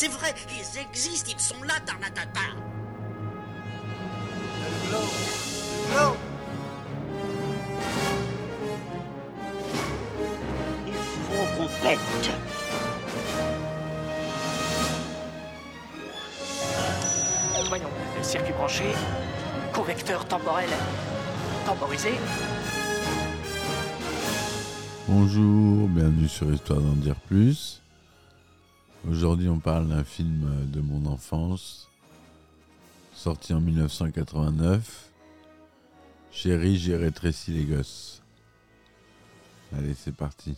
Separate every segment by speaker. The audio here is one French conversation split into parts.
Speaker 1: c'est vrai, ils existent, ils sont là, Tarnatata.
Speaker 2: Le Le globe
Speaker 3: Il faut qu'on pète
Speaker 4: Voyons, circuit branché, convecteur temporel temporisé.
Speaker 5: Bonjour, bienvenue sur Histoire d'en dire plus. Aujourd'hui, on parle d'un film de mon enfance, sorti en 1989. Chérie, j'ai rétréci les gosses. Allez, c'est parti.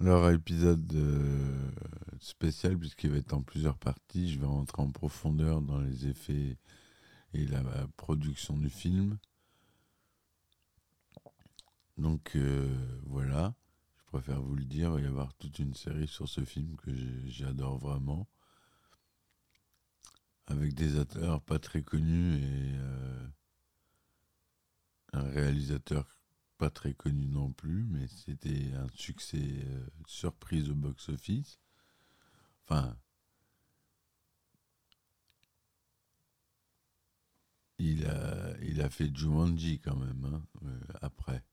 Speaker 5: Alors, épisode euh, spécial, puisqu'il va être en plusieurs parties. Je vais rentrer en profondeur dans les effets et la production du film. Donc euh, voilà, préfère vous le dire, il va y avoir toute une série sur ce film que j'adore vraiment, avec des acteurs pas très connus et euh, un réalisateur pas très connu non plus, mais c'était un succès euh, surprise au box-office. Enfin, il a, il a fait Jumanji quand même, hein, euh, après.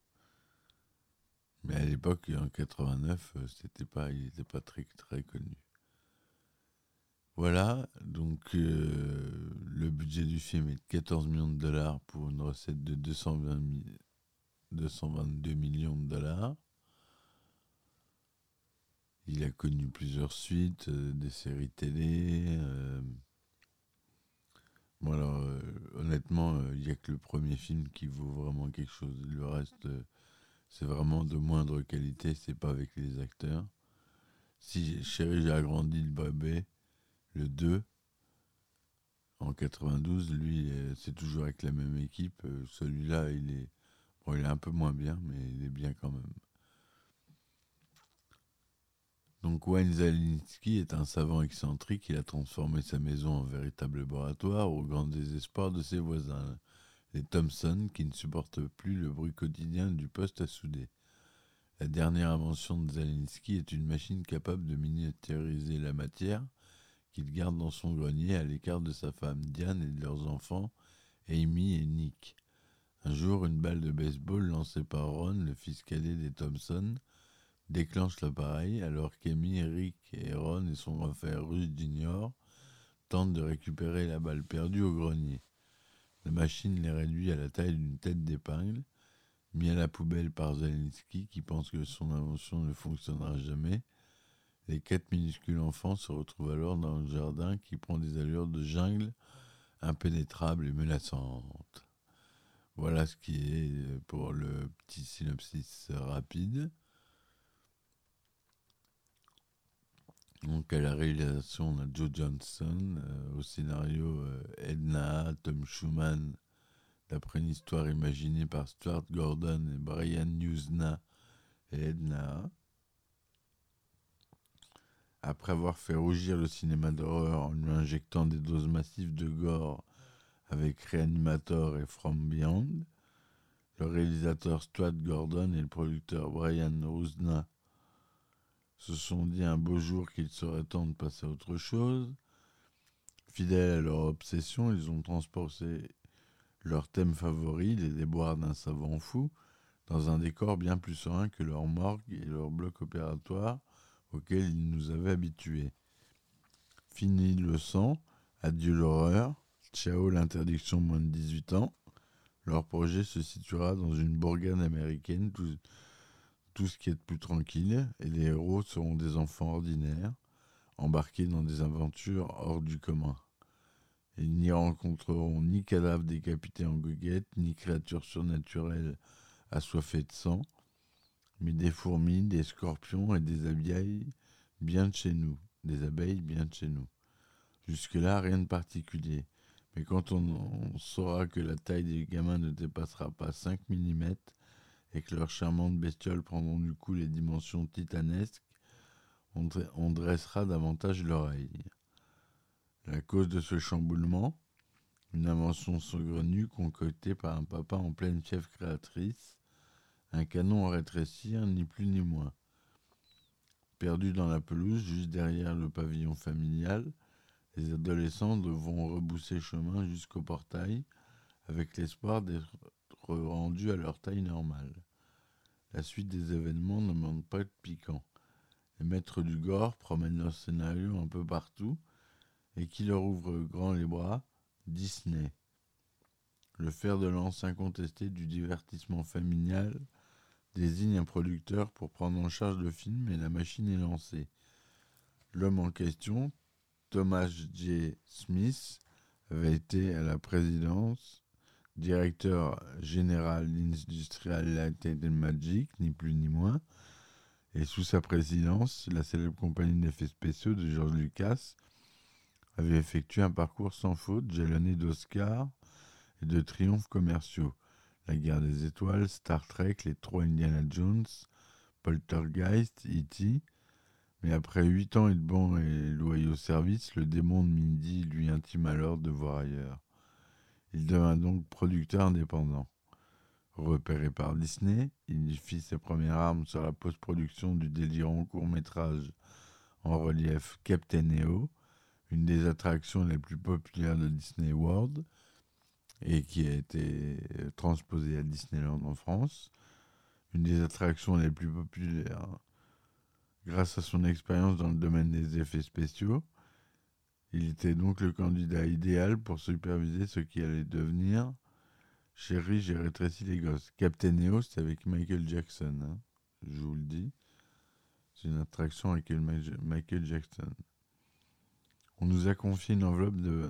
Speaker 5: Mais à l'époque, en 89, euh, c'était pas, il n'était pas très, très connu. Voilà, donc euh, le budget du film est de 14 millions de dollars pour une recette de 220 mi- 222 millions de dollars. Il a connu plusieurs suites, euh, des séries télé. Bon alors, honnêtement, il n'y a que le premier film qui vaut vraiment quelque chose. Le reste, c'est vraiment de moindre qualité, c'est pas avec les acteurs. Si j'ai agrandi le bébé, le 2, en 92, lui, c'est toujours avec la même équipe. Euh, Celui-là, il est, bon, il est un peu moins bien, mais il est bien quand même. Donc Wayne Zalinski est un savant excentrique. Il a transformé sa maison en véritable laboratoire au grand désespoir de ses voisins les Thomson, qui ne supportent plus le bruit quotidien du poste à souder. La dernière invention de Zalinski est une machine capable de miniaturiser la matière qu'il garde dans son grenier à l'écart de sa femme Diane et de leurs enfants, Amy et Nick. Un jour, une balle de baseball lancée par Ron, le fils cadet des Thomson, déclenche l'appareil alors qu'Amy, Rick et Ron et son grand frère Ruth Jr. tentent de récupérer la balle perdue au grenier. La machine les réduit à la taille d'une tête d'épingle, mis à la poubelle par Zelensky qui pense que son invention ne fonctionnera jamais. Les quatre minuscules enfants se retrouvent alors dans un jardin qui prend des allures de jungle impénétrable et menaçante. Voilà ce qui est pour le petit synopsis rapide. Donc à la réalisation, on a Joe Johnson, euh, au scénario euh, Edna, Tom Schumann, d'après une histoire imaginée par Stuart Gordon et Brian Newsna et Edna. Après avoir fait rougir le cinéma d'horreur en lui injectant des doses massives de gore avec Reanimator et From Beyond, le réalisateur Stuart Gordon et le producteur Brian Newsna se sont dit un beau jour qu'il serait temps de passer à autre chose. Fidèles à leur obsession, ils ont transporté leur thème favori, les déboires d'un savant fou, dans un décor bien plus serein que leur morgue et leur bloc opératoire auquel ils nous avaient habitués. Fini le sang, adieu l'horreur, ciao l'interdiction moins de 18 ans. Leur projet se situera dans une bourgade américaine, tout ce qui est plus tranquille, et les héros seront des enfants ordinaires, embarqués dans des aventures hors du commun. Ils n'y rencontreront ni cadavres décapités en goguette, ni créatures surnaturelles assoiffées de sang, mais des fourmis, des scorpions et des abeilles bien de chez nous, des abeilles bien de chez nous. Jusque-là, rien de particulier. Mais quand on, on saura que la taille des gamins ne dépassera pas 5 mm et que leurs charmantes bestioles prendront du coup les dimensions titanesques, on, dressera davantage l'oreille. La cause de ce chamboulement, Une invention saugrenue concoctée par un papa en pleine fièvre créatrice. Un canon à rétrécir, ni plus ni moins. Perdu dans la pelouse, juste derrière le pavillon familial, les adolescents devront rebousser chemin jusqu'au portail, avec l'espoir d'être rendus à leur taille normale. La suite des événements ne manque pas de piquant. Les maîtres du gore promènent leur scénario un peu partout, et qui leur ouvre grand les bras? Disney. Le fer de lance incontesté du divertissement familial désigne un producteur pour prendre en charge le film et la machine est lancée. L'homme en question, Thomas J. Smith, avait été à la présidence, directeur général d'Industrial Light and Magic, ni plus ni moins, et sous sa présidence, la célèbre compagnie d'effets spéciaux de George Lucas avait effectué un parcours sans faute, jalonné d'Oscars et de triomphes commerciaux. La guerre des étoiles, Star Trek, les trois Indiana Jones, Poltergeist, E.T. Mais après huit ans et de bons et loyaux services, le démon de Mindy lui intime alors de voir ailleurs. Il devint donc producteur indépendant. Repéré par Disney, il fit ses premières armes sur la post-production du délirant court-métrage en relief Captain EO, une des attractions les plus populaires de Disney World, et qui a été transposée à Disneyland en France. Une des attractions les plus populaires grâce à son expérience dans le domaine des effets spéciaux. Il était donc le candidat idéal pour superviser ce qui allait devenir Chérie, j'ai rétréci les gosses. Captain Neo, c'est avec Michael Jackson. Hein, je vous le dis. C'est une attraction avec Michael Jackson. On nous a confié une enveloppe de,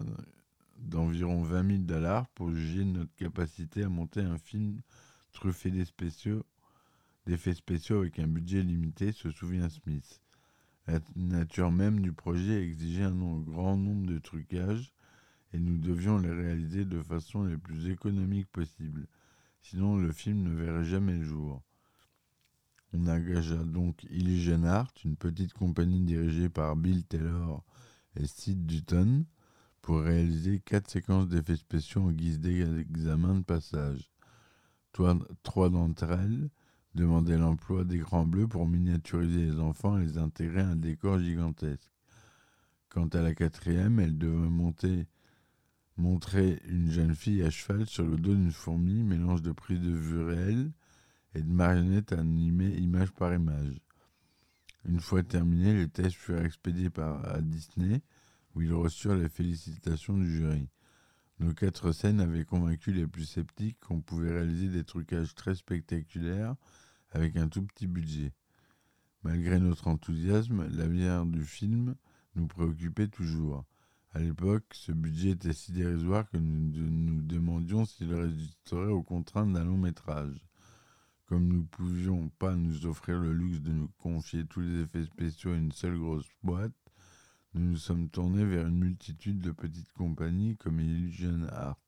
Speaker 5: d'environ 20 000 dollars pour juger notre capacité à monter un film truffé d'effets spéciaux avec un budget limité, se souvient Smith. La nature même du projet exigeait un grand nombre de trucages et nous devions les réaliser de façon les plus économique possible. Sinon, le film ne verrait jamais le jour. On engagea donc Illusion Art, une petite compagnie dirigée par Bill Taylor et Sid Dutton, pour réaliser quatre séquences d'effets spéciaux en guise d'examen de passage. Trois, d'entre elles demandaient l'emploi d'écrans bleus pour miniaturiser les enfants et les intégrer à un décor gigantesque. Quant à la quatrième, elle devait montrer une jeune fille à cheval sur le dos d'une fourmi, mélange de prise de vue réelle et de marionnettes animées image par image. Une fois terminés, les tests furent expédiés à Disney où ils reçurent les félicitations du jury. Nos quatre scènes avaient convaincu les plus sceptiques qu'on pouvait réaliser des trucages très spectaculaires avec un tout petit budget. Malgré notre enthousiasme, l'avenir du film nous préoccupait toujours. À l'époque, ce budget était si dérisoire que nous nous demandions s'il résisterait aux contraintes d'un long métrage. Comme nous ne pouvions pas nous offrir le luxe de nous confier tous les effets spéciaux à une seule grosse boîte, nous nous sommes tournés vers une multitude de petites compagnies comme Illusion Art,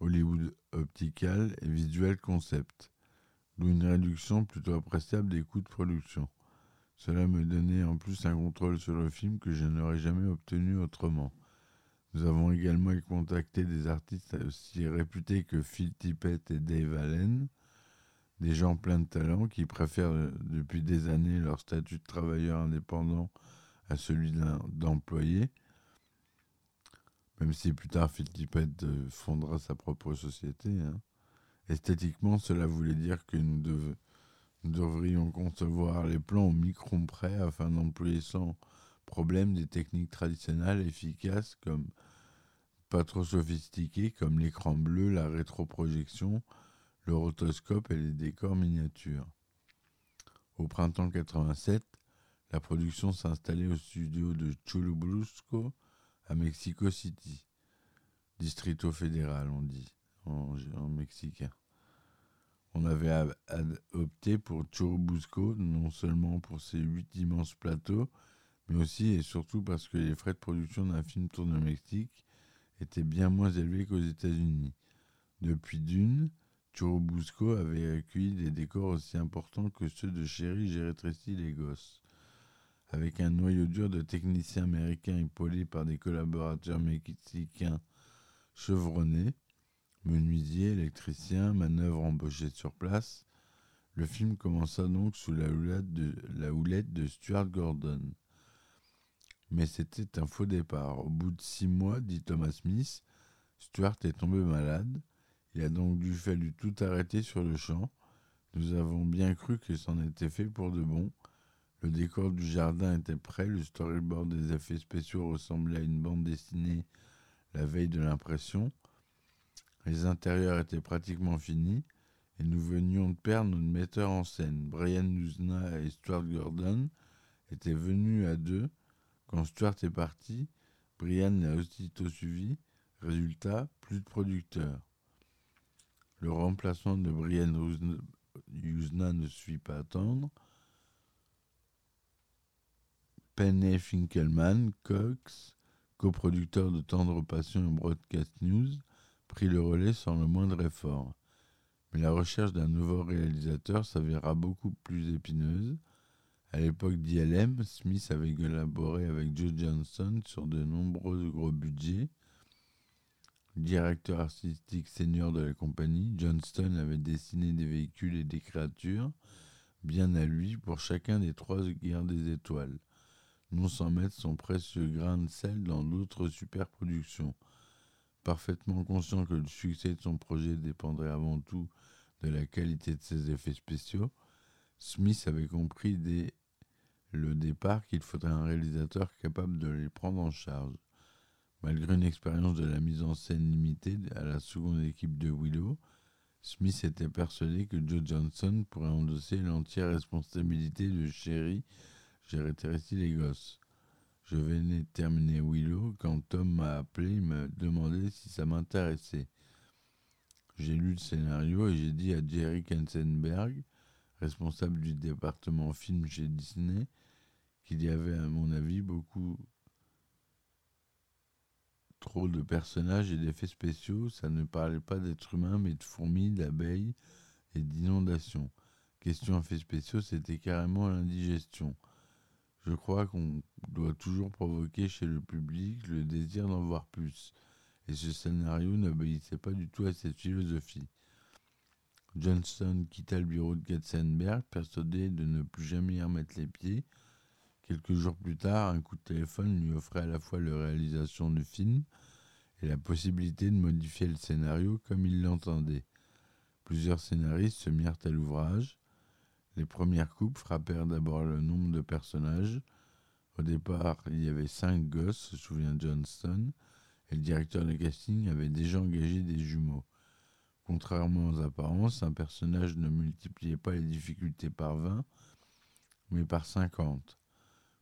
Speaker 5: Hollywood Optical et Visual Concept, d'où une réduction plutôt appréciable des coûts de production. Cela me donnait en plus un contrôle sur le film que je n'aurais jamais obtenu autrement. Nous avons également contacté des artistes aussi réputés que Phil Tippett et Dave Allen, des gens pleins de talent qui préfèrent depuis des années leur statut de travailleur indépendant à celui d'employé, même si plus tard Phil Tippett euh, fondera sa propre société. Hein. Esthétiquement, cela voulait dire que nous, devrions concevoir les plans au micron près afin d'employer sans problème des techniques traditionnelles efficaces comme pas trop sophistiquées comme l'écran bleu, la rétroprojection, le rotoscope et les décors miniatures. Au printemps 87, la production s'est installée au studio de Chulubrusco à Mexico City, Distrito Fédéral, on dit en, mexicain. On avait opté pour Churubusco non seulement pour ses huit immenses plateaux, mais aussi et surtout parce que les frais de production d'un film tourné au Mexique étaient bien moins élevés qu'aux États-Unis. Depuis Dune, Churubusco avait accueilli des décors aussi importants que ceux de Chéri, j'ai les gosses avec un noyau dur de techniciens américains épaulés par des collaborateurs mexicains chevronné, menuisier, électricien, manœuvre embauché sur place. Le film commença donc sous la houlette de, la houlette de Stuart Gordon. Mais c'était un faux départ. Au bout de six mois, dit Thomas Smith, Stuart est tombé malade. Il a donc dû fallu tout arrêter sur le champ. Nous avons bien cru que c'en était fait pour de bon. Le décor du jardin était prêt, le storyboard des effets spéciaux ressemblait à une bande dessinée la veille de l'impression. Les intérieurs étaient pratiquement finis et nous venions de perdre notre metteur en scène. Brian Nuzna et Stuart Gordon étaient venus à deux. Quand Stuart est parti, Brian l'a aussitôt suivi. Résultat, plus de producteur. Le remplacement de Brian Nuzna ne suit pas attendre. Penny Finkelman, Cox, coproducteur de Tendre Passion et Broadcast News, prit le relais sans le moindre effort. Mais la recherche d'un nouveau réalisateur s'avéra beaucoup plus épineuse. À l'époque d'ILM, Smith avait collaboré avec Joe Johnson sur de nombreux gros budgets. Directeur artistique senior de la compagnie, Johnston avait dessiné des véhicules et des créatures, bien à lui, pour chacun des trois guerres des étoiles non sans mettre son précieux grain de sel dans d'autres superproductions. Parfaitement conscient que le succès de son projet dépendrait avant tout de la qualité de ses effets spéciaux, Smith avait compris dès le départ qu'il faudrait un réalisateur capable de les prendre en charge. Malgré une expérience de la mise en scène limitée à la seconde équipe de Willow, Smith était persuadé que Joe Johnson pourrait endosser l'entière responsabilité de Sherry rétréci les gosses. Je venais terminer Willow quand Tom m'a appelé et m'a demandé si ça m'intéressait. J'ai lu le scénario et j'ai dit à Jerry Kensenberg, responsable du département film chez Disney, qu'il y avait, à mon avis, beaucoup trop de personnages et d'effets spéciaux. Ça ne parlait pas d'êtres humains, mais de fourmis, d'abeilles et d'inondations. Question effets spéciaux, c'était carrément l'indigestion. Je crois qu'on doit toujours provoquer chez le public le désir d'en voir plus, et ce scénario n'obéissait pas du tout à cette philosophie. Johnston quitta le bureau de Katzenberg, persuadé de ne plus jamais y remettre les pieds. Quelques jours plus tard, un coup de téléphone lui offrait à la fois la réalisation du film et la possibilité de modifier le scénario comme il l'entendait. Plusieurs scénaristes se mirent à l'ouvrage. Les premières coupes frappèrent d'abord le nombre de personnages. Au départ, il y avait cinq gosses, se souvient Johnston, et le directeur de casting avait déjà engagé des jumeaux. Contrairement aux apparences, un personnage ne multipliait pas les difficultés par 20, mais par 50.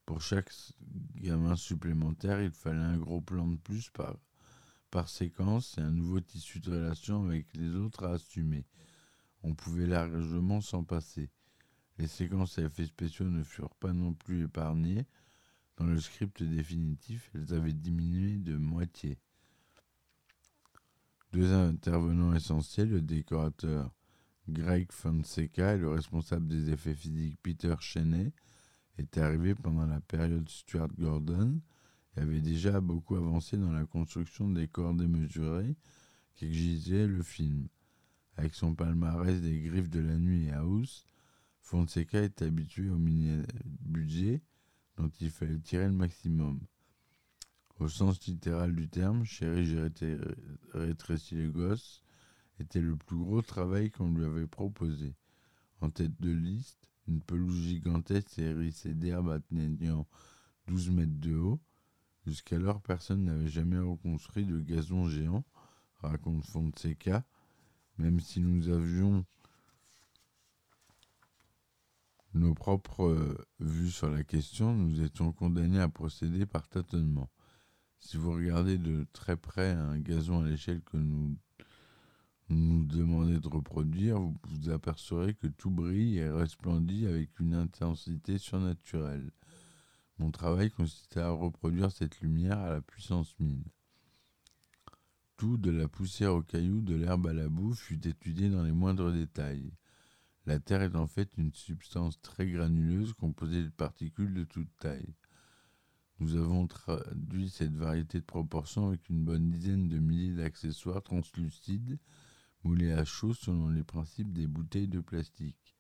Speaker 5: Pour chaque gamin supplémentaire, il fallait un gros plan de plus par, séquence et un nouveau tissu de relation avec les autres à assumer. On pouvait largement s'en passer. Les séquences et effets spéciaux ne furent pas non plus épargnées. Dans le script définitif, elles avaient diminué de moitié. Deux intervenants essentiels, le décorateur Greg Fonseca et le responsable des effets physiques Peter Cheney, étaient arrivés pendant la période Stuart Gordon et avaient déjà beaucoup avancé dans la construction des corps démesurés qu'exigeait le film. Avec son palmarès des griffes de la nuit et House, Fonseca est habitué au mini-budget dont il fallait tirer le maximum. Au sens littéral du terme, Chéri, j'ai rétréci les gosses était le plus gros travail qu'on lui avait proposé. En tête de liste, une pelouse gigantesque hérissée d'herbes atteignant 12 mètres de haut. Jusqu'alors, personne n'avait jamais reconstruit de gazon géant, raconte Fonseca, même si nous avions nos propres euh, vues sur la question, nous étions condamnés à procéder par tâtonnement. Si vous regardez de très près un gazon à l'échelle que nous nous demandez de reproduire, vous vous apercevrez que tout brille et resplendit avec une intensité surnaturelle. Mon travail consistait à reproduire cette lumière à la puissance 1000. Tout, de la poussière aux cailloux, de l'herbe à la boue, fut étudié dans les moindres détails. La Terre est en fait une substance très granuleuse composée de particules de toute taille. Nous avons traduit cette variété de proportions avec une bonne dizaine de milliers d'accessoires translucides moulés à chaud selon les principes des bouteilles de plastique,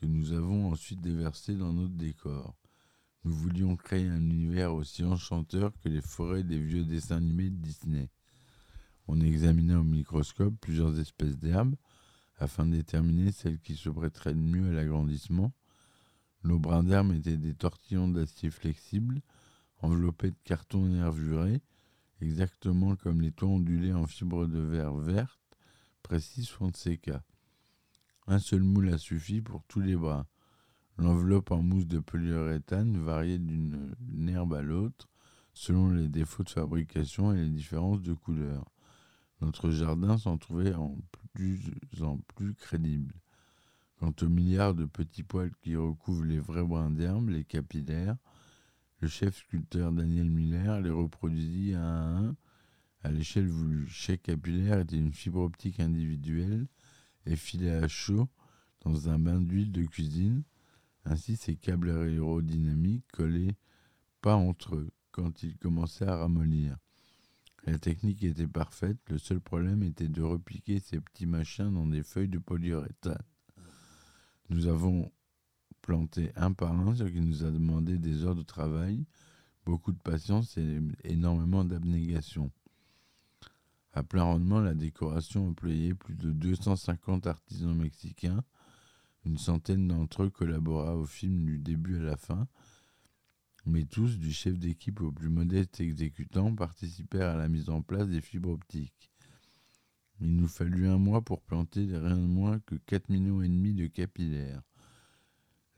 Speaker 5: que nous avons ensuite déversées dans notre décor. Nous voulions créer un univers aussi enchanteur que les forêts des vieux dessins animés de Disney. On examinait au microscope plusieurs espèces d'herbes afin de déterminer celles qui se prêteraient le mieux à l'agrandissement nos brins d'herbe étaient des tortillons d'acier flexibles, enveloppés de carton nervuré, exactement comme les toits ondulés en fibre de verre verte, précise Fonseca. Un seul moule a suffi pour tous les bras. L'enveloppe en mousse de polyuréthane variait d'une herbe à l'autre, selon les défauts de fabrication et les différences de couleur. Notre jardin s'en trouvait en plus en plus crédible. Quant aux milliards de petits poils qui recouvrent les vrais brins d'herbe, les capillaires, le chef sculpteur Daniel Miller les reproduisit un à un à l'échelle voulue. Chaque capillaire était une fibre optique individuelle effilée à chaud dans un bain d'huile de cuisine. Ainsi, ces câbles aérodynamiques collaient pas entre eux quand ils commençaient à ramollir. La technique était parfaite, le seul problème était de repiquer ces petits machins dans des feuilles de polyuréthane. Nous avons planté un par un, ce qui nous a demandé des heures de travail, beaucoup de patience et énormément d'abnégation. À plein rendement, la décoration employait plus de 250 artisans mexicains. Une centaine d'entre eux collabora au film du début à la fin, mais tous, du chef d'équipe au plus modeste exécutant, participèrent à la mise en place des fibres optiques. Il nous fallut un mois pour planter rien de moins que 4 millions et demi de capillaires.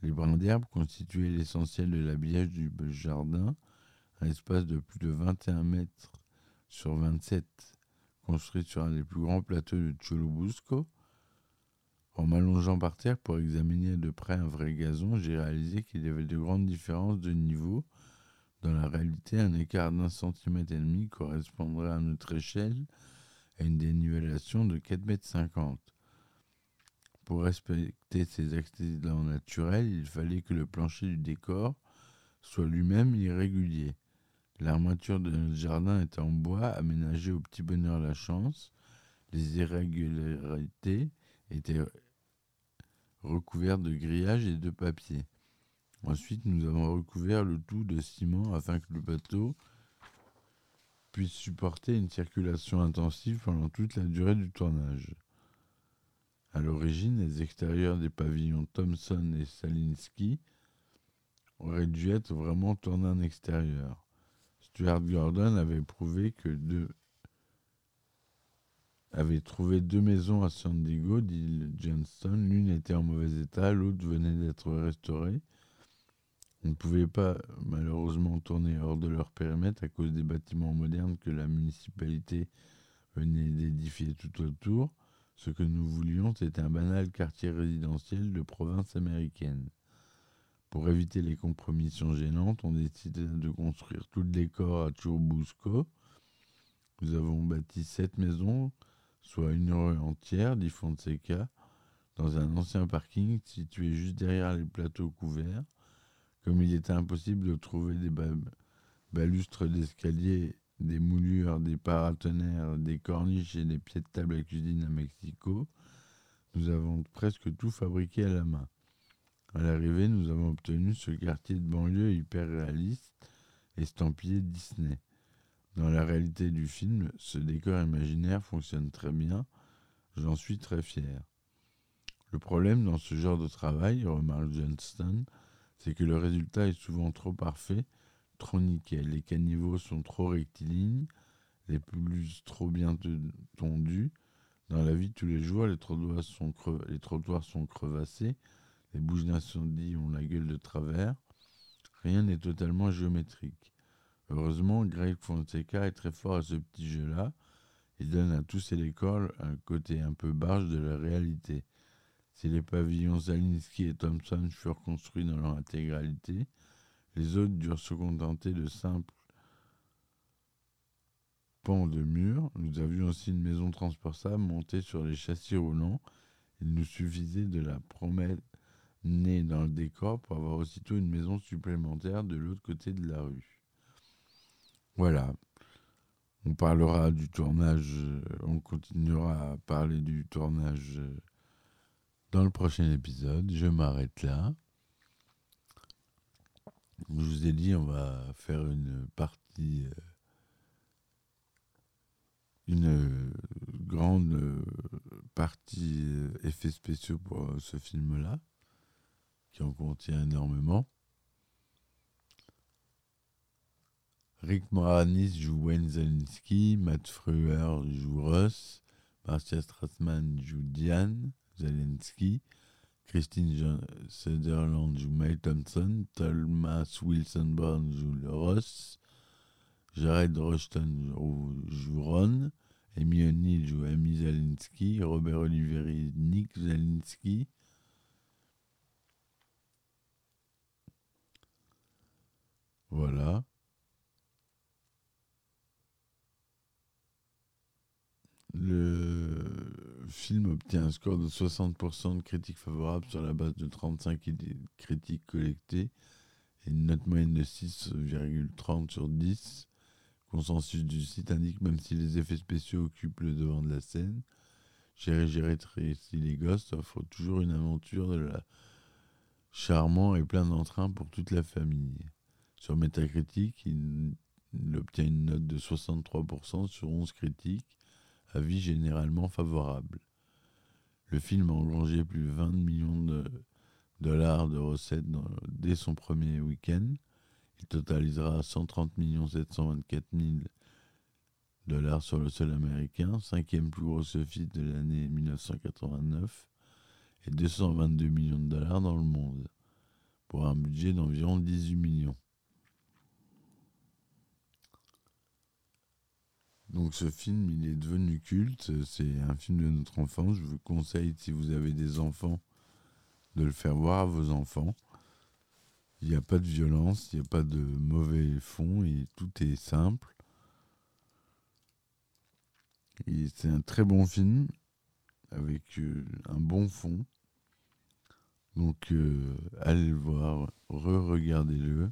Speaker 5: Les brins d'herbe constituaient l'essentiel de l'habillage du jardin, un espace de plus de 21 mètres sur 27, construit sur un des plus grands plateaux de Cholobusco. En m'allongeant par terre pour examiner de près un vrai gazon, j'ai réalisé qu'il y avait de grandes différences de niveau. Dans la réalité, un écart d'un centimètre et demi correspondrait à notre échelle à une dénivellation de 4,50 m. Pour respecter ces accidents naturels, il fallait que le plancher du décor soit lui-même irrégulier. L'armature de notre jardin était en bois, aménagé au petit bonheur la chance. Les irrégularités étaient recouvertes de grillages et de papier. Ensuite, nous avons recouvert le tout de ciment afin que le bateau puisse supporter une circulation intensive pendant toute la durée du tournage. À l'origine, les extérieurs des pavillons Thomson et Salinsky auraient dû être vraiment tournés en extérieur. Stuart Gordon avait prouvé que deux avait trouvé deux maisons à San Diego, dit Johnston. L'une était en mauvais état, l'autre venait d'être restaurée. On ne pouvait pas malheureusement tourner hors de leur périmètre à cause des bâtiments modernes que la municipalité venait d'édifier tout autour. Ce que nous voulions, c'était un banal quartier résidentiel de province américaine. Pour éviter les compromissions gênantes, on décida de construire tout le décor à Churubusco. Nous avons bâti sept maisons, soit une rue entière, dit Fonseca, dans un ancien parking situé juste derrière les plateaux couverts. Comme il était impossible de trouver des balustres d'escalier, des moulures, des paratonnerres, des corniches et des pieds de table à cuisine à Mexico, nous avons presque tout fabriqué à la main. À l'arrivée, nous avons obtenu ce quartier de banlieue hyper réaliste, estampillé Disney. Dans la réalité du film, ce décor imaginaire fonctionne très bien, j'en suis très fier. Le problème dans ce genre de travail, remarque Johnston, c'est que le résultat est souvent trop parfait, trop nickel. Les caniveaux sont trop rectilignes, les pelouses trop bien tondues. Dans la vie de tous les jours, les trottoirs sont, les trottoirs sont crevassés, les bouches d'incendie ont la gueule de travers. Rien n'est totalement géométrique. Heureusement, Greg Fonseca est très fort à ce petit jeu-là. Il donne à tous ses décors un côté un peu barge de la réalité. Si les pavillons Zalinski et Thompson furent construits dans leur intégralité, les autres durent se contenter de simples pans de murs. Nous avions aussi une maison transportable montée sur les châssis roulants. Il nous suffisait de la promettre nez dans le décor pour avoir aussitôt une maison supplémentaire de l'autre côté de la rue. Voilà. On parlera du tournage, euh, on continuera à parler du tournage euh, dans le prochain épisode. Je m'arrête là. Je vous ai dit, on va faire une partie, euh, une grande partie effets spéciaux pour ce film-là, qui en contient énormément. Rick Moranis joue Wayne Zelensky, Matt Frewer joue Ross, Marcia Strassman joue Diane Zelensky, Christine Sutherland joue May Thompson, Thomas Wilson Brown joue Ross, Jared Rushton joue Ron, Amy O'Neill joue Amy Zelensky, Robert Oliveri Nick Zelensky, Voilà. Le film obtient un score de 60% de critiques favorables sur la base de 35 critiques collectées et une note moyenne de 6,30 sur 10. Consensus du site indique même si les effets spéciaux occupent le devant de la scène, Chéri Géré Tracy les offre toujours une aventure de la charmant et plein d'entrain pour toute la famille. Sur Metacritic, il obtient une note de 63% sur 11 critiques avis généralement favorable. Le film a engrangé plus de 20 millions de dollars de recettes dès son premier week-end. Il totalisera 130 724 000 dollars sur le sol américain, cinquième plus gros office de l'année 1989, et 222 millions de dollars dans le monde, pour un budget d'environ 18 millions. Donc ce film, il est devenu culte. C'est un film de notre enfance. Je vous conseille, si vous avez des enfants, de le faire voir à vos enfants. Il n'y a pas de violence, il n'y a pas de mauvais fond, et tout est simple. C'est un très bon film, avec euh, un bon fond. Donc euh, allez le voir, re-regardez-le.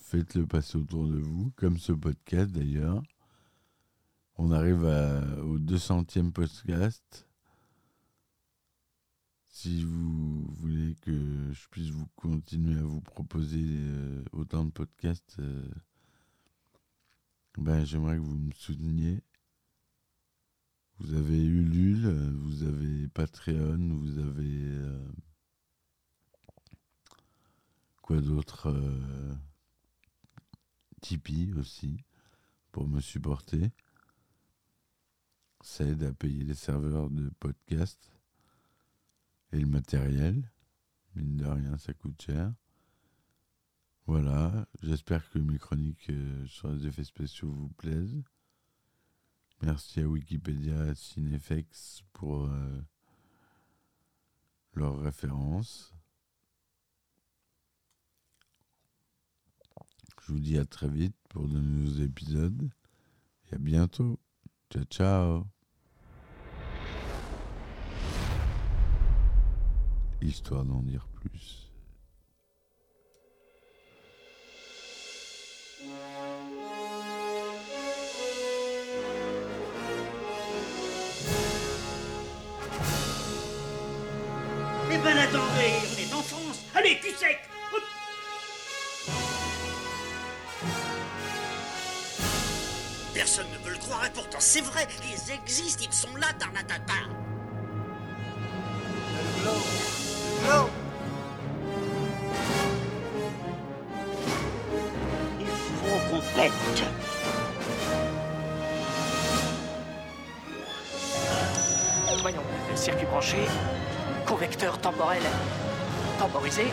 Speaker 5: Faites-le passer autour de vous, comme ce podcast d'ailleurs. On arrive au 200e podcast. Si vous voulez que je puisse vous continuer à vous proposer euh, autant de podcasts, euh, ben, j'aimerais que vous me souteniez. Vous avez Ulule, vous avez Patreon, vous avez euh, quoi d'autre Tipeee aussi pour me supporter. Ça aide à payer les serveurs de podcast et le matériel. Mine de rien, ça coûte cher. Voilà, j'espère que mes chroniques euh, sur les effets spéciaux vous plaisent. Merci à Wikipédia et Cinefex pour euh, leurs références. Je vous dis à très vite pour de nouveaux épisodes et à bientôt. Ciao, ciao. Histoire d'en dire plus.
Speaker 3: Eh ben attendez, on est en France Allez, cul sec
Speaker 1: Personne ne veut le croire et pourtant c'est vrai, ils existent, ils sont là, Tarnatata.
Speaker 2: Globe.
Speaker 3: Il faut
Speaker 4: Voyons, circuit branché, convecteur temporel temporisé,